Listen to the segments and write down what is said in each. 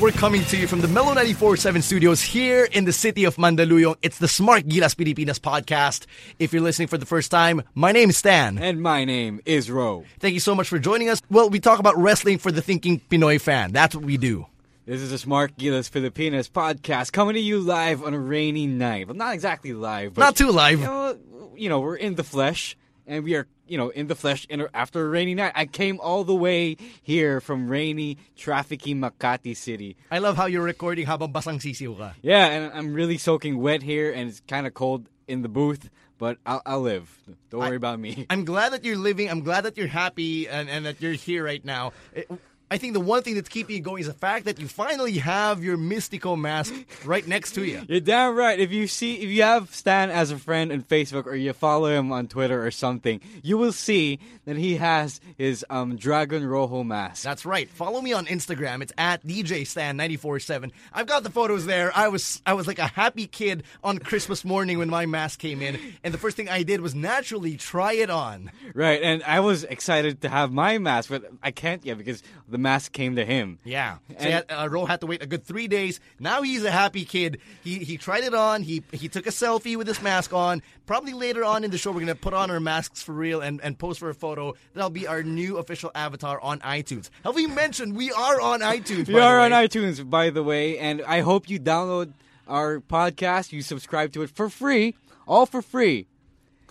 We're coming to you from the Mellow 94.7 studios here in the city of Mandaluyong. It's the Smark Gilas Pilipinas podcast. If you're listening for the first time, my name is Stan. And my name is Ro. Thank you so much for joining us. Well, we talk about wrestling for the thinking Pinoy fan. That's what we do. This is the Smark Gilas Pilipinas podcast coming to you live on a rainy night. Well, not exactly live, but Not too live. You know, you know, we're in the flesh, and we are, you know, in the flesh in a, after a rainy night. I came all the way here from rainy, trafficy Makati City. I love how you're recording habang basang sisiw ka. Yeah, and I'm really soaking wet here, and it's kind of cold in the booth, but I'll, I'll live. Don't worry about me. I'm glad that you're living. I'm glad that you're happy and, and that you're here right now. It- I think the one thing that's keeping you going is the fact that you finally have your Mystico mask right next to you. You're damn right. If you see, if you have Stan as a friend on Facebook or you follow him on Twitter or something, you will see that he has his um, Dragon Rojo mask. That's right. Follow me on Instagram. It's at DJ Stan 947. I've got the photos there. I was I was like a happy kid on Christmas morning when my mask came in, and the first thing I did was naturally try it on. right, and I was excited to have my mask, but I can't yet because the mask came to him. Yeah. So And- had, uh, Ro had to wait a good three days. Now he's a happy kid. He he tried it on. He he took a selfie with his mask on. Probably later on in the show, we're gonna put on our masks for real and, and post for a photo. That'll be our new official avatar on iTunes. Have we mentioned we are on iTunes? We the are on iTunes, by the way, and I hope you download our podcast. You subscribe to it for free, all for free.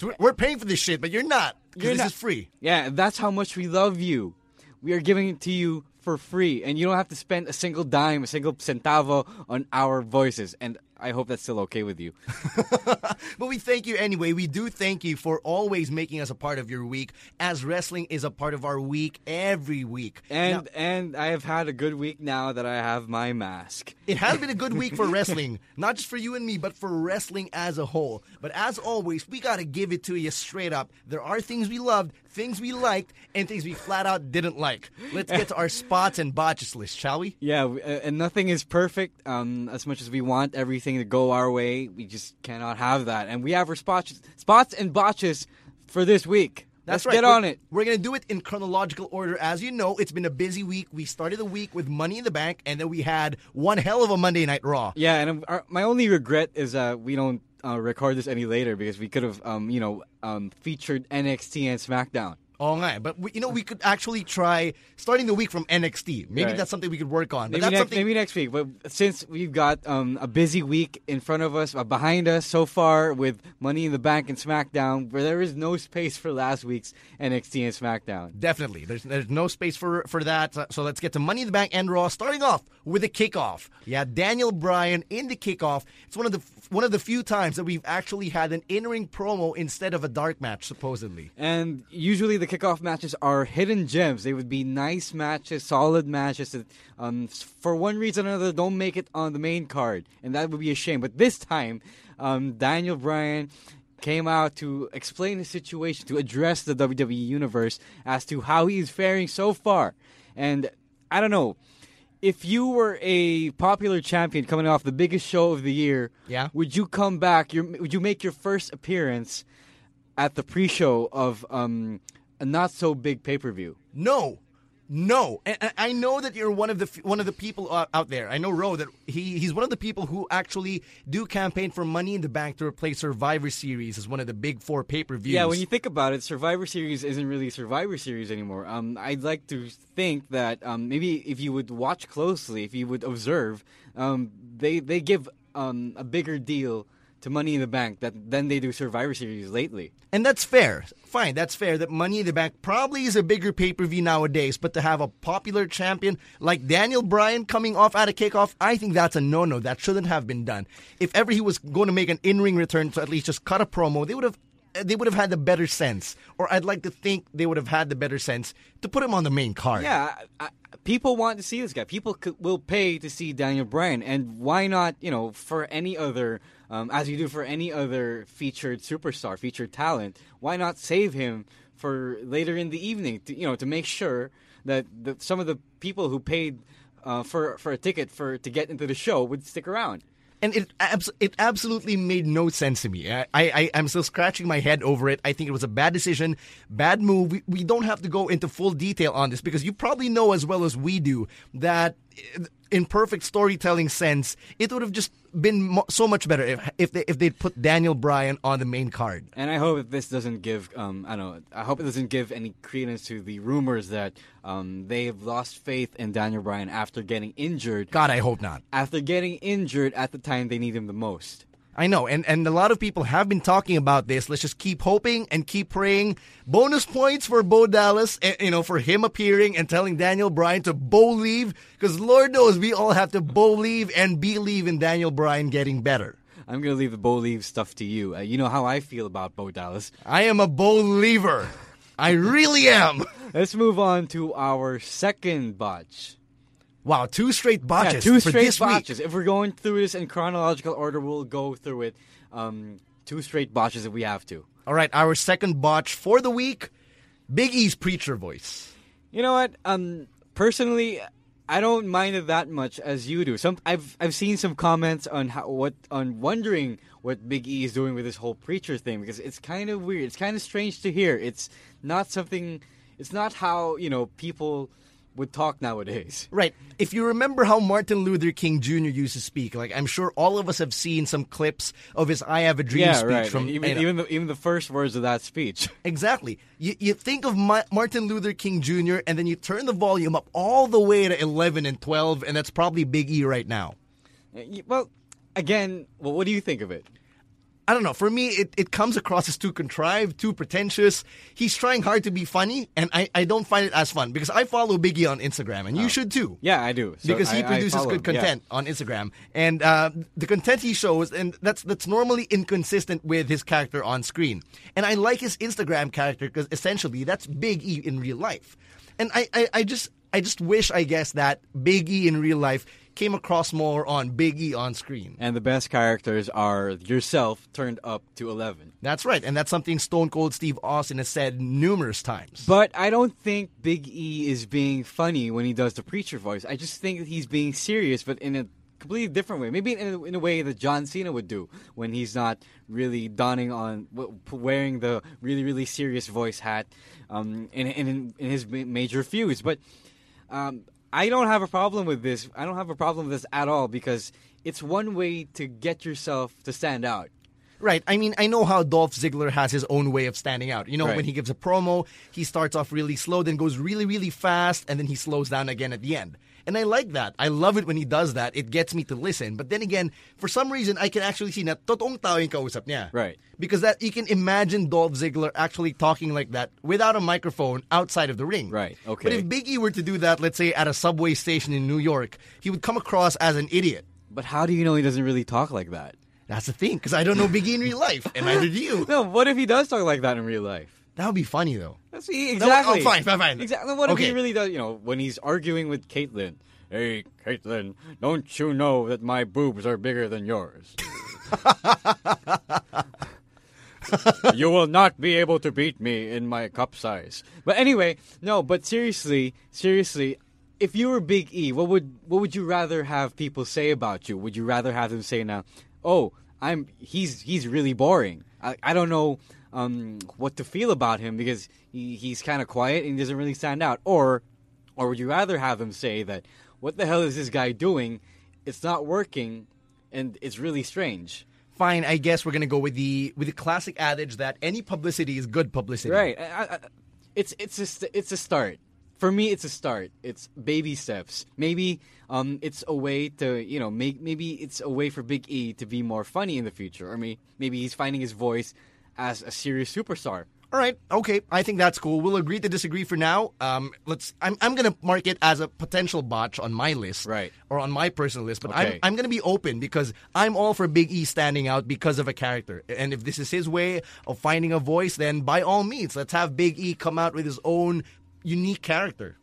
we're- We're paying for this shit, but you're not. You're this not- is free. Yeah, that's how much we love you. We are giving it to you for free, and you don't have to spend a single dime, a single centavo on our voices. And I hope that's still okay with you. But we thank you anyway. We do thank you for always making us a part of your week, as wrestling is a part of our week every week. And Now, and I have had a good week now that I have my mask. it has been a good week for wrestling, not just for you and me, but for wrestling as a whole. But as always, we got to give it to you straight up. There are things we loved, things we liked, and things we flat out didn't like. Let's get to our spots and botches list, shall we? Yeah, uh, and nothing is perfect. Um, as much as we want everything to go our way, we just cannot have that. And we have our spots, spots and botches for this week. That's Let's right. get We're- on it. We're going to do it in chronological order. As you know, it's been a busy week. We started the week with Money in the Bank, and then we had one hell of a Monday Night Raw. Yeah, and um, our, my only regret is uh, we don't uh, record this any later because we could have, um, you know, um, featured NXT and SmackDown. Oh, nga. But we, you know, we could actually try starting the week from NXT. Maybe Right. that's something we could work on. Maybe next, something. maybe next week. But since we've got um, a busy week in front of us, uh, behind us so far with Money in the Bank and SmackDown, where there is no space for last week's NXT and SmackDown. Definitely, there's there's no space for for that. Uh, So let's get to Money in the Bank and Raw. Starting off with a kickoff. Yeah, Daniel Bryan in the kickoff. It's one of the one of the few times that we've actually had an in-ring promo instead of a dark match, supposedly. And usually the kickoff matches are hidden gems. They would be nice matches, solid matches that, um, for one reason or another, don't make it on the main card, and that would be a shame. But this time, um, Daniel Bryan came out to explain the situation, to address the WWE universe as to how he is faring so far. And I don't know. If you were a popular champion coming off the biggest show of the year, Yeah. would you come back? Your, would you make your first appearance at the pre-show of um, a not so big pay-per-view? No, no, and, and I know that you're one of the one of the people uh, out there. I know Ro that he he's one of the people who actually do campaign for Money in the Bank to replace Survivor Series as one of the big four pay per views. Yeah, when you think about it, Survivor Series isn't really Survivor Series anymore. Um, I'd like to think that um, maybe if you would watch closely, if you would observe, um, they they give um, a bigger deal to Money in the Bank that than they do Survivor Series lately. And that's fair. Fine, that's fair that Money in the Bank probably is a bigger pay per view nowadays, but to have a popular champion like Daniel Bryan coming off at a kickoff, I think that's a no no. That shouldn't have been done. If ever he was going to make an in ring return to at least just cut a promo, they would have they would have had the better sense, or I'd like to think they would have had the better sense to put him on the main card. Yeah, I, I, people want to see this guy. People could, will pay to see Daniel Bryan, and why not? You know, for any other, um, as you do for any other featured superstar, featured talent, why not save him for later in the evening? To, you know, to make sure that the, some of the people who paid uh, for for a ticket for to get into the show would stick around. and it abs- it absolutely made no sense to me. I, I I'm still scratching my head over it. I think it was a bad decision, bad move. We, we don't have to go into full detail on this because you probably know as well as we do that in perfect storytelling sense, it would have just been mo- so much better if if they if they'd put Daniel Bryan on the main card. And I hope that this doesn't give, um, I don't know, I hope it doesn't give any credence to the rumors that um, they've lost faith in Daniel Bryan after getting injured. God, I hope not. After getting injured at the time they need him the most. I know, and, and a lot of people have been talking about this. Let's just keep hoping and keep praying. Bonus points for Bo Dallas, eh, you know, for him appearing and telling Daniel Bryan to Bo leave, because Lord knows we all have to Bo leave and believe in Daniel Bryan getting better. I'm going to leave the Bo Leave stuff to you. Uh, you know how I feel about Bo Dallas. I am a Bo leaver. I really am. Let's move on to our second botch. Wow, two straight botches Yeah, two for straight this botches. week. If we're going through this in chronological order, we'll go through it. Um, two straight botches if we have to. All right, our second botch for the week, Big E's preacher voice. You know what? Um, personally, I don't mind it that much as you do. Some I've I've seen some comments on how what on wondering what Big E is doing with this whole preacher thing because it's kind of weird. It's kind of strange to hear. It's not something. It's not how you know people would talk nowadays. Right. If you remember how Martin Luther King Jr. used to speak, like I'm sure all of us have seen some clips of his "I Have a Dream" yeah, speech right. from even you uh, know- even the, even the first words of that speech. Exactly. You, you think of Ma- Martin Luther King Jr. and then you turn the volume up all the way to 11 and 12, and that's probably Big E right now. well, again, well, what do you think of it? I don't know. For me, it, it comes across as too contrived, too pretentious. He's trying hard to be funny, and I, I don't find it as fun because I follow Big E on Instagram, and you should too. Yeah, I do. So because he I- produces good him, yeah. content on Instagram, and uh, the content he shows, and that's that's normally inconsistent with his character on screen. And I like his Instagram character because essentially that's Big E in real life. And I, I, I just I just wish I guess that Big E in real life came across more on Big E on screen. And the best characters are yourself turned up to 11. That's right, and that's something Stone Cold Steve Austin has said numerous times. But I don't think Big E is being funny when he does the preacher voice. I just think that he's being serious, but in a completely different way. Maybe in a, in a way that John Cena would do when he's not really donning on, wearing the really, really serious voice hat um, in, in, in his major feuds. But um, I don't have a problem with this. I don't have a problem with this at all because it's one way to get yourself to stand out. Right. I mean, I know how Dolph Ziggler has his own way of standing out. You know, Right. when he gives a promo, he starts off really slow, then goes really, really fast, and then he slows down again at the end. And I like that. I love it when he does that. It gets me to listen. But then again, for some reason, I can actually see na totoong tao yung kausap niya. Right. Because that you can imagine Dolph Ziggler actually talking like that without a microphone outside of the ring. Right, Okay. But if Big E were to do that, let's say at a subway station in New York, he would come across as an idiot. But how do you know he doesn't really talk like that? That's the thing, because I don't know Big E in real life, and neither do you. No, what if he does talk like that in real life? That would be funny, though. See, oh, exactly. fine, fine, fine. Exactly. What if he really does? You know, when he's arguing with Kaitlyn. Hey, Kaitlyn, don't you know that my boobs are bigger than yours? you will not be able to beat me in my cup size. But anyway, no. But seriously, seriously, if you were Big E, what would what would you rather have people say about you? Would you rather have them say now, "Oh, I'm he's he's really boring. I, I don't know um, what to feel about him because he, he's kind of quiet and he doesn't really stand out," or or would you rather have them say that, "What the hell is this guy doing? It's not working, and it's really strange." Fine, I guess we're gonna go with the with the classic adage that any publicity is good publicity. Right. I, I, it's it's a it's a start. For me, it's a start. It's baby steps. Maybe um, it's a way to you know make maybe it's a way for Big E to be more funny in the future, or maybe maybe he's finding his voice as a serious superstar. All right, okay. I think that's cool. We'll agree to disagree for now. Um, let's. I'm, I'm going to mark it as a potential botch on my list, Right. or on my personal list. But Okay. I'm, I'm going to be open because I'm all for Big E standing out because of a character. And if this is his way of finding a voice, then by all means, let's have Big E come out with his own unique character.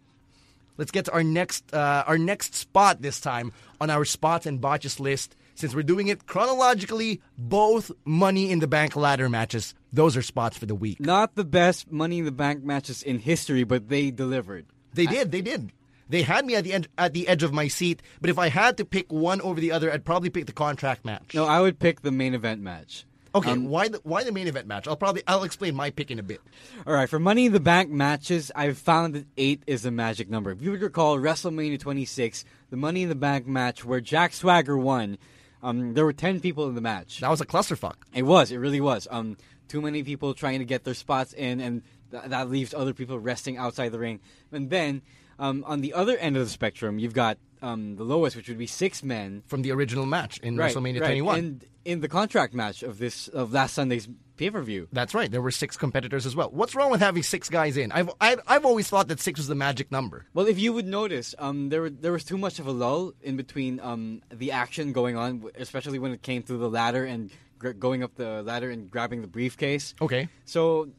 Let's get to our next uh, our next spot this time on our spots and botches list. Since we're doing it chronologically, both Money in the Bank ladder matches. Those are spots for the week. Not the best Money in the Bank matches in history, but they delivered. They did. They did. They had me at the end, at the edge of my seat. But if I had to pick one over the other, I'd probably pick the contract match. No, I would pick the main event match. Okay. Um, why the why the main event match? I'll probably I'll explain my pick in a bit. All right, for Money in the Bank matches, I've found that eight is a magic number. If you would recall WrestleMania 26, the Money in the Bank match where Jack Swagger won, um, there were 10 people in the match. That was a clusterfuck. It was, it really was. Um, too many people trying to get their spots in, and th- that leaves other people resting outside the ring. And then, um, on the other end of the spectrum, you've got um, the lowest, which would be six men. From the original match in Right, WrestleMania right. 21. And in the contract match of this of last Sunday's pay per view. That's right. There were six competitors as well. What's wrong with having six guys in? I've I've, I've always thought that six was the magic number. Well, if you would notice, um, there were, there was too much of a lull in between um, the action going on, especially when it came through the ladder and gr- going up the ladder and grabbing the briefcase. Okay. So,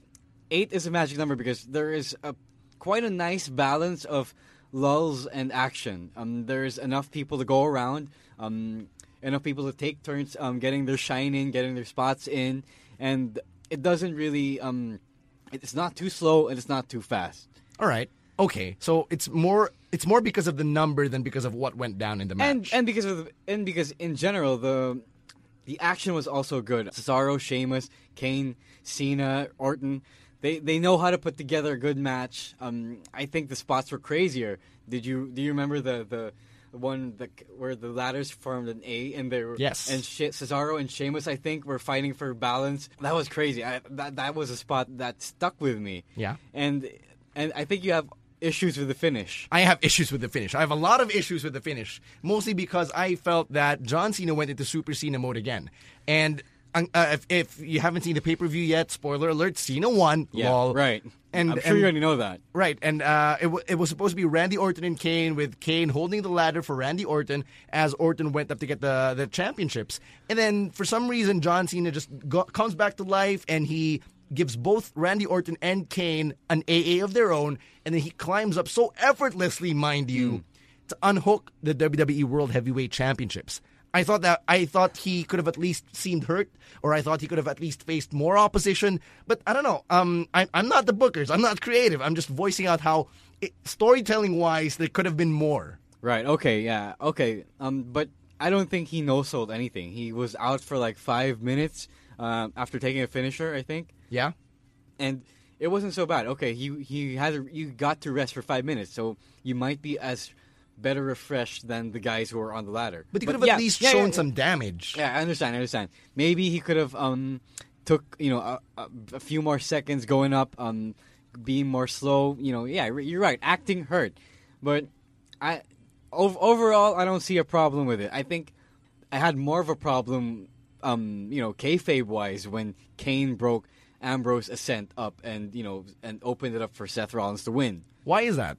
eight is a magic number because there is a quite a nice balance of lulls and action. Um, there's enough people to go around, um, enough people to take turns um, getting their shine in, getting their spots in, and it doesn't really. Um, it's not too slow and it's not too fast. All right. Okay. So it's more it's more because of the number than because of what went down in the match. and and because of the, and because in general the the action was also good. Cesaro, Sheamus, Kane, Cena, Orton, they they know how to put together a good match. Um, I think the spots were crazier. Did you do you remember the the one that where the ladders formed an A and they were Yes. and she, Cesaro and Sheamus I think were fighting for balance. That was crazy. I, that that was a spot that stuck with me. Yeah. and and I think you have issues with the finish. I have issues with the finish. I have a lot of issues with the finish, mostly because I felt that John Cena went into Super Cena mode again. And uh, if, if you haven't seen the pay per view yet, spoiler alert: Cena won. Yeah, lol. right. And I'm sure and- you already know that. Right, and uh, it, w- it was supposed to be Randy Orton and Kane, with Kane holding the ladder for Randy Orton as Orton went up to get the the championships. And then for some reason, John Cena just go- comes back to life, and he gives both Randy Orton and Kane an AA of their own, and then he climbs up so effortlessly, mind you, to unhook the WWE World Heavyweight Championships. I thought that I thought he could have at least seemed hurt, or I thought he could have at least faced more opposition. But I don't know. Um, I, I'm not the bookers. I'm not creative. I'm just voicing out how it, storytelling wise there could have been more. Right. Okay. Yeah. Okay. Um. But I don't think he no sold anything. He was out for like five minutes um, after taking a finisher, I think, Yeah. and it wasn't so bad. Okay. He he had you got to rest for five minutes, so you might be as better refreshed than the guys who were on the ladder. But he could have yeah, at least yeah, shown yeah, some damage. Yeah, I understand. I understand. Maybe he could have um took you know a, a, a few more seconds going up, um, being more slow. You know, yeah, you're right. Acting hurt, but I ov- overall I don't see a problem with it. I think I had more of a problem, um, you know, kayfabe wise when Kane broke Ambrose ascent up and you know and opened it up for Seth Rollins to win. Why is that?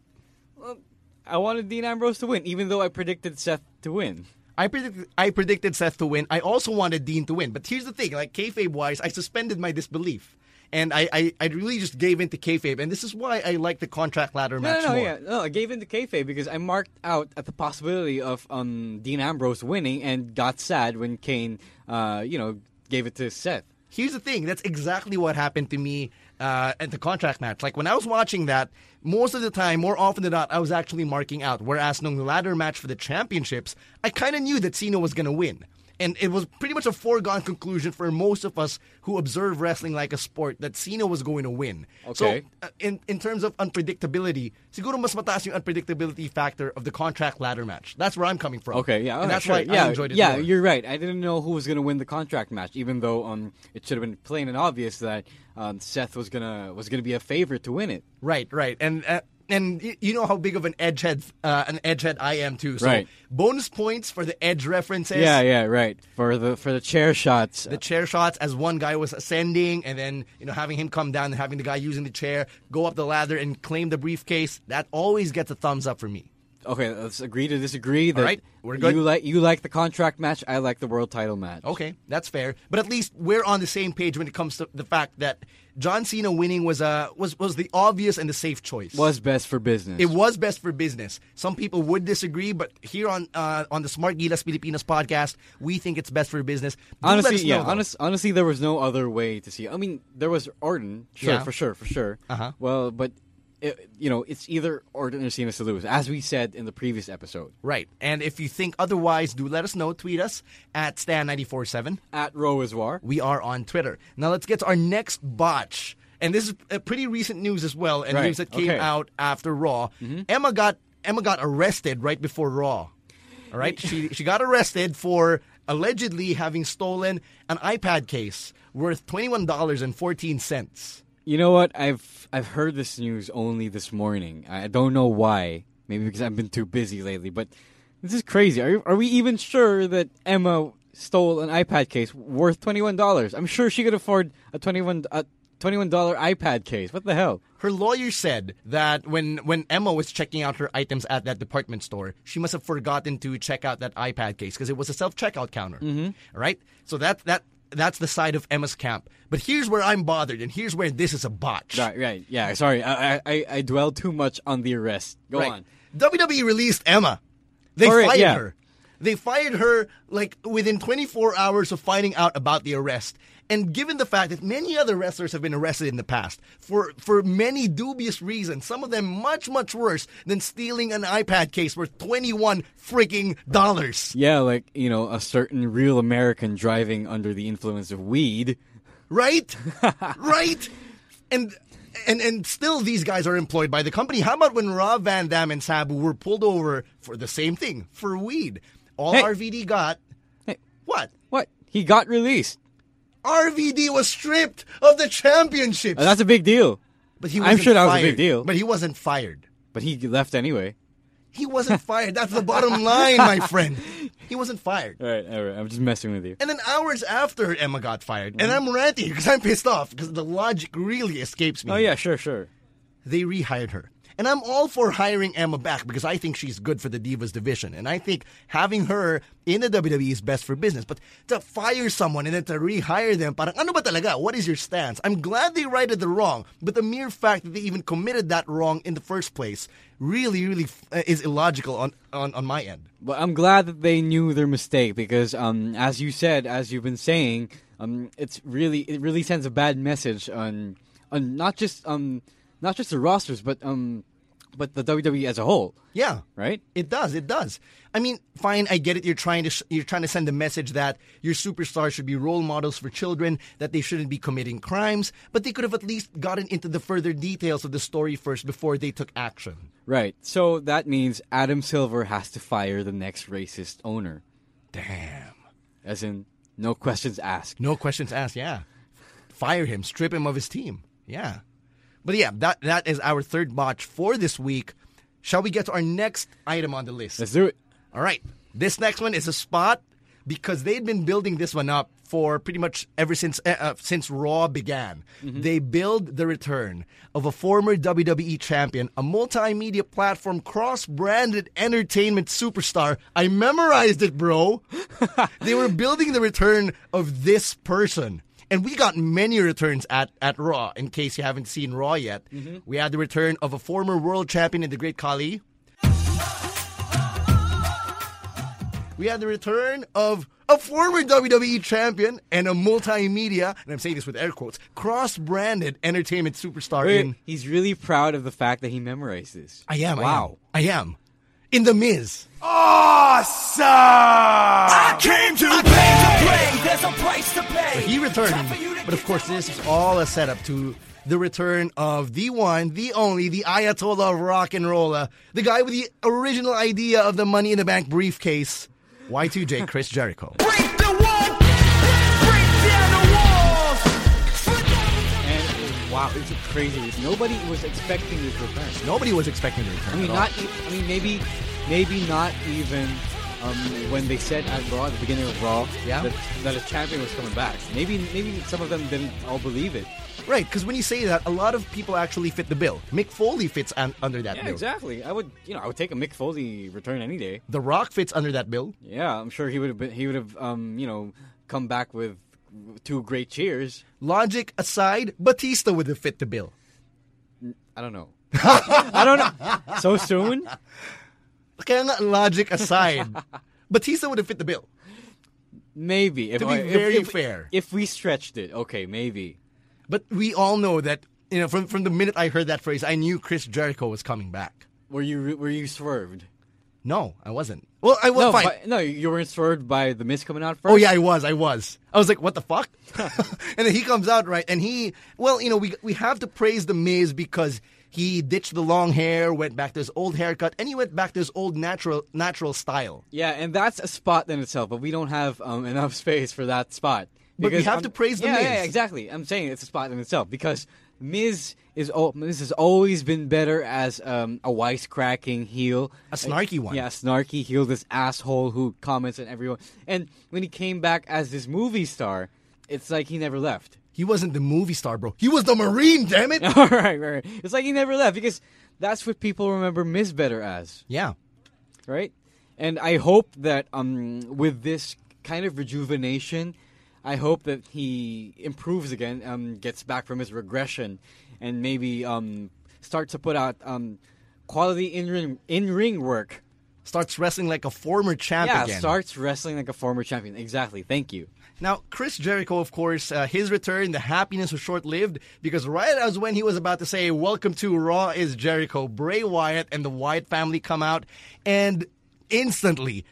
I wanted Dean Ambrose to win, even though I predicted Seth to win. I predicted I predicted Seth to win. I also wanted Dean to win. But here's the thing: like kayfabe wise, I suspended my disbelief. And I, I, I really just gave in to kayfabe, and this is why I like the contract ladder No, match no, no, more. yeah, no. I gave in to kayfabe because I marked out at the possibility of um, Dean Ambrose winning and got sad when Kane, uh, you know, gave it to Seth. Here's the thing. That's exactly what happened to me uh, at the contract match. Like when I was watching that, most of the time, more often than not, I was actually marking out. Whereas in the ladder match for the championships, I kind of knew that Cena was going to win. And it was pretty much a foregone conclusion for most of us who observe wrestling like a sport that Cena was going to win. Okay. So, uh, in, in terms of unpredictability, siguro mas mataas yung unpredictability factor of the contract ladder match. That's where I'm coming from. Okay, yeah, And that's sure. why yeah, I enjoyed it Yeah, more. you're right. I didn't know who was going to win the contract match, even though um, it should have been plain and obvious that um, Seth was gonna was gonna be a favorite to win it. Right, right. And uh, and you know how big of an edgehead uh, an edgehead I am too. So Right. bonus points for the edge references. Yeah, yeah, right. For the for the chair shots. The chair shots as one guy was ascending, and then you know having him come down and having the guy using the chair go up the ladder and claim the briefcase. That always gets a thumbs up for me. Okay, let's agree to disagree. That right, we're good. You like you like the contract match. I like the world title match. Okay, that's fair. But at least we're on the same page when it comes to the fact that John Cena winning was uh, was was the obvious and the safe choice. Was best for business. It was best for business. Some people would disagree, but here on uh, on the Smark Gilas Pilipinas podcast, we think it's best for business. Do honestly, know, yeah. though. Honest, honestly, there was no other way to see. it. I mean, there was Orton, sure, Yeah. for sure, for sure. Uh-huh. Well, but it, you know, it's either Orton or Cena to lose, as we said in the previous episode. Right. And if you think otherwise, do let us know. Tweet us at Stan947. At Roiswar. We are on Twitter. Now let's get to our next botch. And this is pretty recent news as well, and Right. news that came Okay. out after Raw. Mm-hmm. Emma got Emma got arrested right before Raw. All right, she she got arrested for allegedly having stolen an iPad case worth twenty one dollars and fourteen cents. You know what? I've I've heard this news only this morning. I don't know why. Maybe because I've been too busy lately. But this is crazy. Are are we even sure that Emma stole an iPad case worth twenty one dollars? I'm sure she could afford a twenty one a twenty one dollar iPad case. What the hell? Her lawyer said that when, when Emma was checking out her items at that department store, she must have forgotten to check out that iPad case because it was a self checkout counter. Mm-hmm. All right, so that that that's the side of Emma's camp. But here's where I'm bothered, and here's where this is a botch. Right, right. Yeah. Sorry, I I, I, dwell too much on the arrest. Go Right. on. WWE released Emma. They right, fired yeah. her. They fired her like within 24 hours of finding out about the arrest. And given the fact that many other wrestlers have been arrested in the past for for many dubious reasons, some of them much much worse than stealing an iPad case worth 21 freaking dollars. Yeah, like you know, a certain real American driving under the influence of weed. right? right? And and and still these guys are employed by the company. How about when Rob Van Dam and Sabu were pulled over for the same thing, for weed? All Hey. RVD got Hey. what? What? He got released. RVD was stripped of the championships. Uh, that's a big deal. but he I'm sure that was a fired. big deal. But he wasn't fired. But he left anyway. He wasn't fired. That's the bottom line, my friend. He wasn't fired. All right, all right. I'm just messing with you. And then hours after Emma got fired, and I'm ranting because I'm pissed off because the logic really escapes me. Oh yeah, sure, sure. they rehired her. And I'm all for hiring Emma back because I think she's good for the Divas division. And I think having her in the WWE is best for business. But to fire someone and then to rehire them, parang ano ba talaga? What is your stance? I'm glad they righted the wrong, but the mere fact that they even committed that wrong in the first place really, really uh, is illogical on, on, on my end. But I'm glad that they knew their mistake because, um, as you said, as you've been saying, um, it's really it really sends a bad message on on not just um not just the rosters, but um but the WWE as a whole, Yeah. right? It does. It does. I mean, fine. I get it. You're trying to sh- you're trying to send a message that your superstars should be role models for children, that they shouldn't be committing crimes, but they could have at least gotten into the further details of the story first before they took action. Right. So that means Adam Silver has to fire the next racist owner, Damn. as in no questions asked. No questions asked. Yeah. Fire him. Strip him of his team. Yeah. But yeah, that that is our third botch for this week. Shall we get to our next item on the list? Let's do it. All right. This next one is a spot because they'd been building this one up for pretty much ever since uh, uh, since Raw began. They build the return of a former WWE champion, a multimedia platform cross-branded entertainment superstar. I memorized it, bro. they were building the return of this person. And we got many returns at, at Raw, in case you haven't seen Raw yet. Mm-hmm. We had the return of a former world champion in the Great Khali. We had the return of a former WWE champion and a multimedia, and I'm saying this with air quotes, cross-branded entertainment superstar Wait, in. he's really proud of the fact that he memorized this. I am. Wow. I am. I am. In the Miz. Awesome! I came to play. There's a price to pay. He returned, but of course, this is all a setup to the return of the one, the only, the Ayatollah of rock and roller, the guy with the original idea of the Money in the Bank briefcase, Y2J Chris Jericho. Wow, it's crazy. Nobody was expecting this return. Nobody was expecting the return. I mean, at all. not. e- I mean, maybe, maybe not even um, when they said at Raw at the beginning of Raw Yeah. that, that a champion was coming back. Maybe, maybe some of them didn't all believe it. right because when you say that, a lot of people actually fit the bill. Mick Foley fits un- under that Yeah, bill. exactly. I would, you know, I would take a Mick Foley return any day. The Rock fits under that bill. Yeah, I'm sure he would have been. He would have, um, you know, come back with two great cheers. Logic aside, Batista would have fit the bill. I don't know. I don't know. So soon? Kaya nga, logic aside, Batista would have fit the bill. Maybe. If To be I- very if- fair. If we stretched it, okay, maybe. But we all know that, you know, from, from the minute I heard that phrase, I knew Chris Jericho was coming back. Were you were you swerved? No, I wasn't. Well, I was no, fine. but- no, you weren't swerved by the Miz coming out first. Oh yeah, I was. I was. I was like, "What the fuck?" and then he comes out right, and he, well, you know, we we have to praise the Miz because he ditched the long hair, went back to his old haircut, and he went back to his old natural natural style. Yeah, and that's a spot in itself, but we don't have um, enough space for that spot. But we Because, have um, to praise the yeah, Miz. Yeah, exactly. I'm saying it's a spot in itself because Miz is al- Miz has always been better as um, a wisecracking heel, A snarky one. Yeah, a snarky heel, this asshole who comments on everyone. And when he came back as this movie star, it's like he never left. He wasn't the movie star, bro. He was the Marine. Damn it. All right, right, right. It's like he never left because that's what people remember Miz better as. yeah. right? And I hope that um, with this kind of rejuvenation, I hope that he improves again, um, gets back from his regression, and maybe um, starts to put out um, quality in ring in ring work. Starts wrestling like a former champ yeah, again. starts wrestling like a former champion. Exactly. Thank you. Now, Chris Jericho, of course, uh, his return, the happiness was short lived because right as when he was about to say, Welcome to Raw is Jericho, Bray Wyatt and the Wyatt family come out, and instantly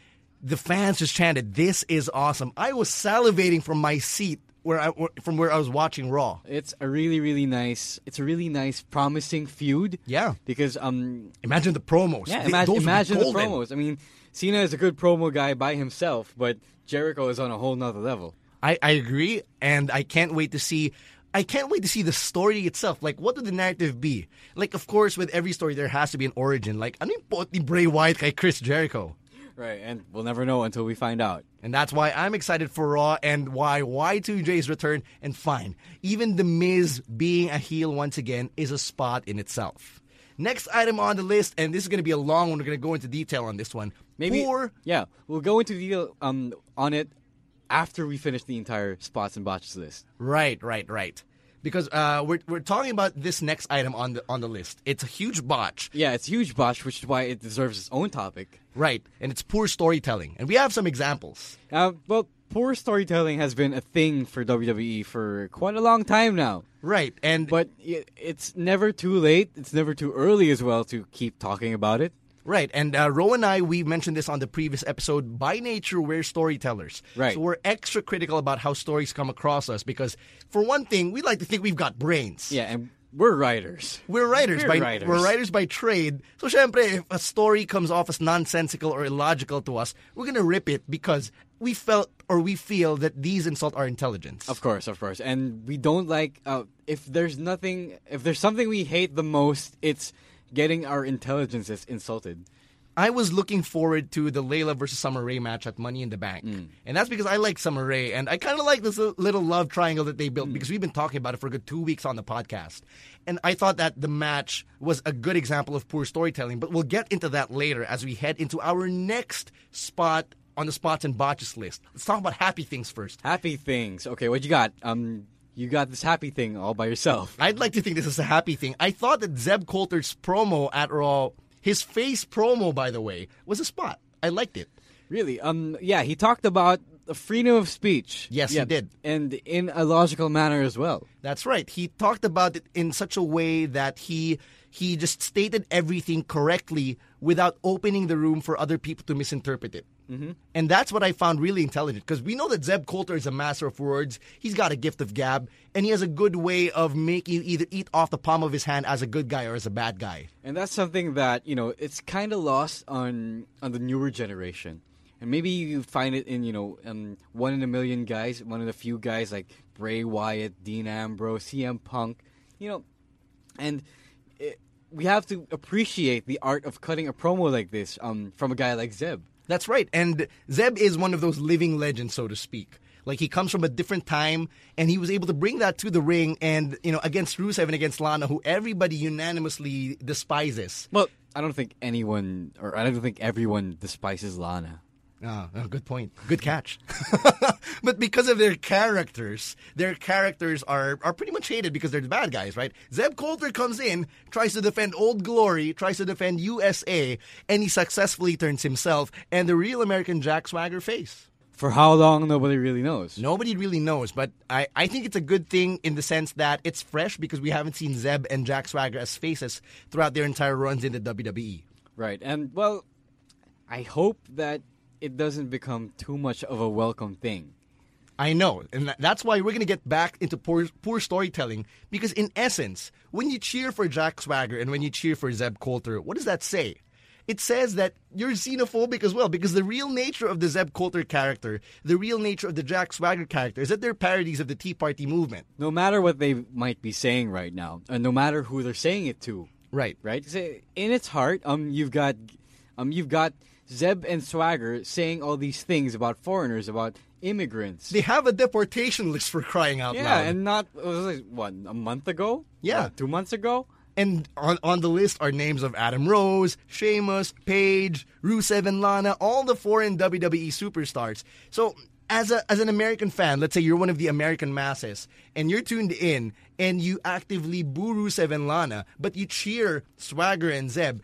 the fans just chanted, This is awesome. I was salivating from my seat. Where I, from where I was watching Raw. It's a really, really nice. It's a really nice, promising feud. Yeah. Because um, Imagine the promos. Yeah, imagine, those imagine the promos. I mean, Cena is a good promo guy by himself, but Jericho is on a whole nother level. I, I agree, and I can't wait to see. I can't wait to see the story itself. Like, what would the narrative be? Like, of course, with every story, there has to be an origin. Like, ano yung ni Bray Wyatt kay Chris Jericho? Right, and we'll never know until we find out. And that's why I'm excited for Raw and why Y2J's return. And fine, even The Miz being a heel once again is a spot in itself. Next item on the list, and this is going to be a long one. We're going to go into detail on this one. Maybe Poor yeah, we'll go into detail um on it after we finish the entire spots and botches list. Right, right, right. Because uh, we're we're talking about this next item on the on the list. It's a huge botch, Yeah, it's huge botch, which is why it deserves its own topic. right? And it's poor storytelling, and we have some examples. Uh, well, poor storytelling has been a thing for WWE for quite a long time now. Right, and But it's never too late. It's never too early as well to keep talking about it. Right, and uh, Ro and I, we mentioned this on the previous episode. By nature, we're storytellers. Right. So we're extra critical about how stories come across us because, for one thing, we like to think we've got brains. Yeah, and we're writers. We're writers We're by writers. we're writers by trade. So syempre, if a story comes off as nonsensical or illogical to us, we're gonna rip it because we felt or we feel that these insult our intelligence. Of course, of course. And we don't like uh, if there's nothing if there's something we hate the most, it's getting our intelligences insulted. I was looking forward to the Layla versus Summer Rae match at Money in the Bank. Mm. And that's because I like Summer Rae and I kind of like this little love triangle that they built Mm. because we've been talking about it for a good two weeks on the podcast. And I thought that the match was a good example of poor storytelling, but we'll get into that later as we head into our next spot on the spots and botches list. Let's talk about happy things first. Happy things. Okay, what you got? Um you got this happy thing all by yourself. I'd like to think this is a happy thing. I thought that Zeb Colter's promo at Raw, his face promo, by the way, was a spot. I liked it. Really? Um yeah, he talked about the freedom of speech. Yes, he did. And in a logical manner as well. That's right. He talked about it in such a way that he he just stated everything correctly without opening the room for other people to misinterpret it. Mm-hmm. And that's what I found really intelligent because we know that Zeb Colter is a master of words. He's got a gift of gab, and he has a good way of making you either eat off the palm of his hand as a good guy or as a bad guy. And that's something that, you know, it's kind of lost on on the newer generation. And maybe you find it in, you know, um, one in a million guys, one of the few guys like Bray Wyatt, Dean Ambrose, CM Punk. you know, and it, we have to appreciate the art of cutting a promo like this um, from a guy like Zeb. That's right. And Zeb is one of those living legends, so to speak. Like he comes from a different time, and he was able to bring that to the ring, and you know against Rusev and against Lana, who everybody unanimously despises. Well, I don't think anyone, or I don't think everyone despises Lana. Ah, oh, good point. Good catch. but because of their characters, their characters are, are pretty much hated because they're the bad guys, right? Zeb Colter comes in, tries to defend Old Glory, tries to defend USA, and he successfully turns himself and the real American Jack Swagger face. For how long, nobody really knows. Nobody really knows, but I, I think it's a good thing in the sense that it's fresh because we haven't seen Zeb and Jack Swagger as faces throughout their entire runs in the WWE. Right. And, well, I hope that it doesn't become too much of a welcome thing. I know, and that's why we're going to get back into poor, poor storytelling because, in essence, when you cheer for Jack Swagger and when you cheer for Zeb Colter, what does that say? It says that you're xenophobic as well because the real nature of the Zeb Colter character, the real nature of the Jack Swagger character, is that they're parodies of the Tea Party movement. No matter what they might be saying right now, and no matter who they're saying it to, right? Right. In its heart, um, you've got, um, you've got Zeb and Swagger saying all these things about foreigners, about immigrants. They have a deportation list for crying out yeah, loud. Yeah, and not was like, what a month ago. Yeah, two months ago. And on, on the list are names of Adam Rose, Sheamus, Paige, Rusev, and Lana, all the foreign WWE superstars. So, as a as an American fan, let's say you're one of the American masses, and you're tuned in, and you actively boo Rusev and Lana, but you cheer Swagger and Zeb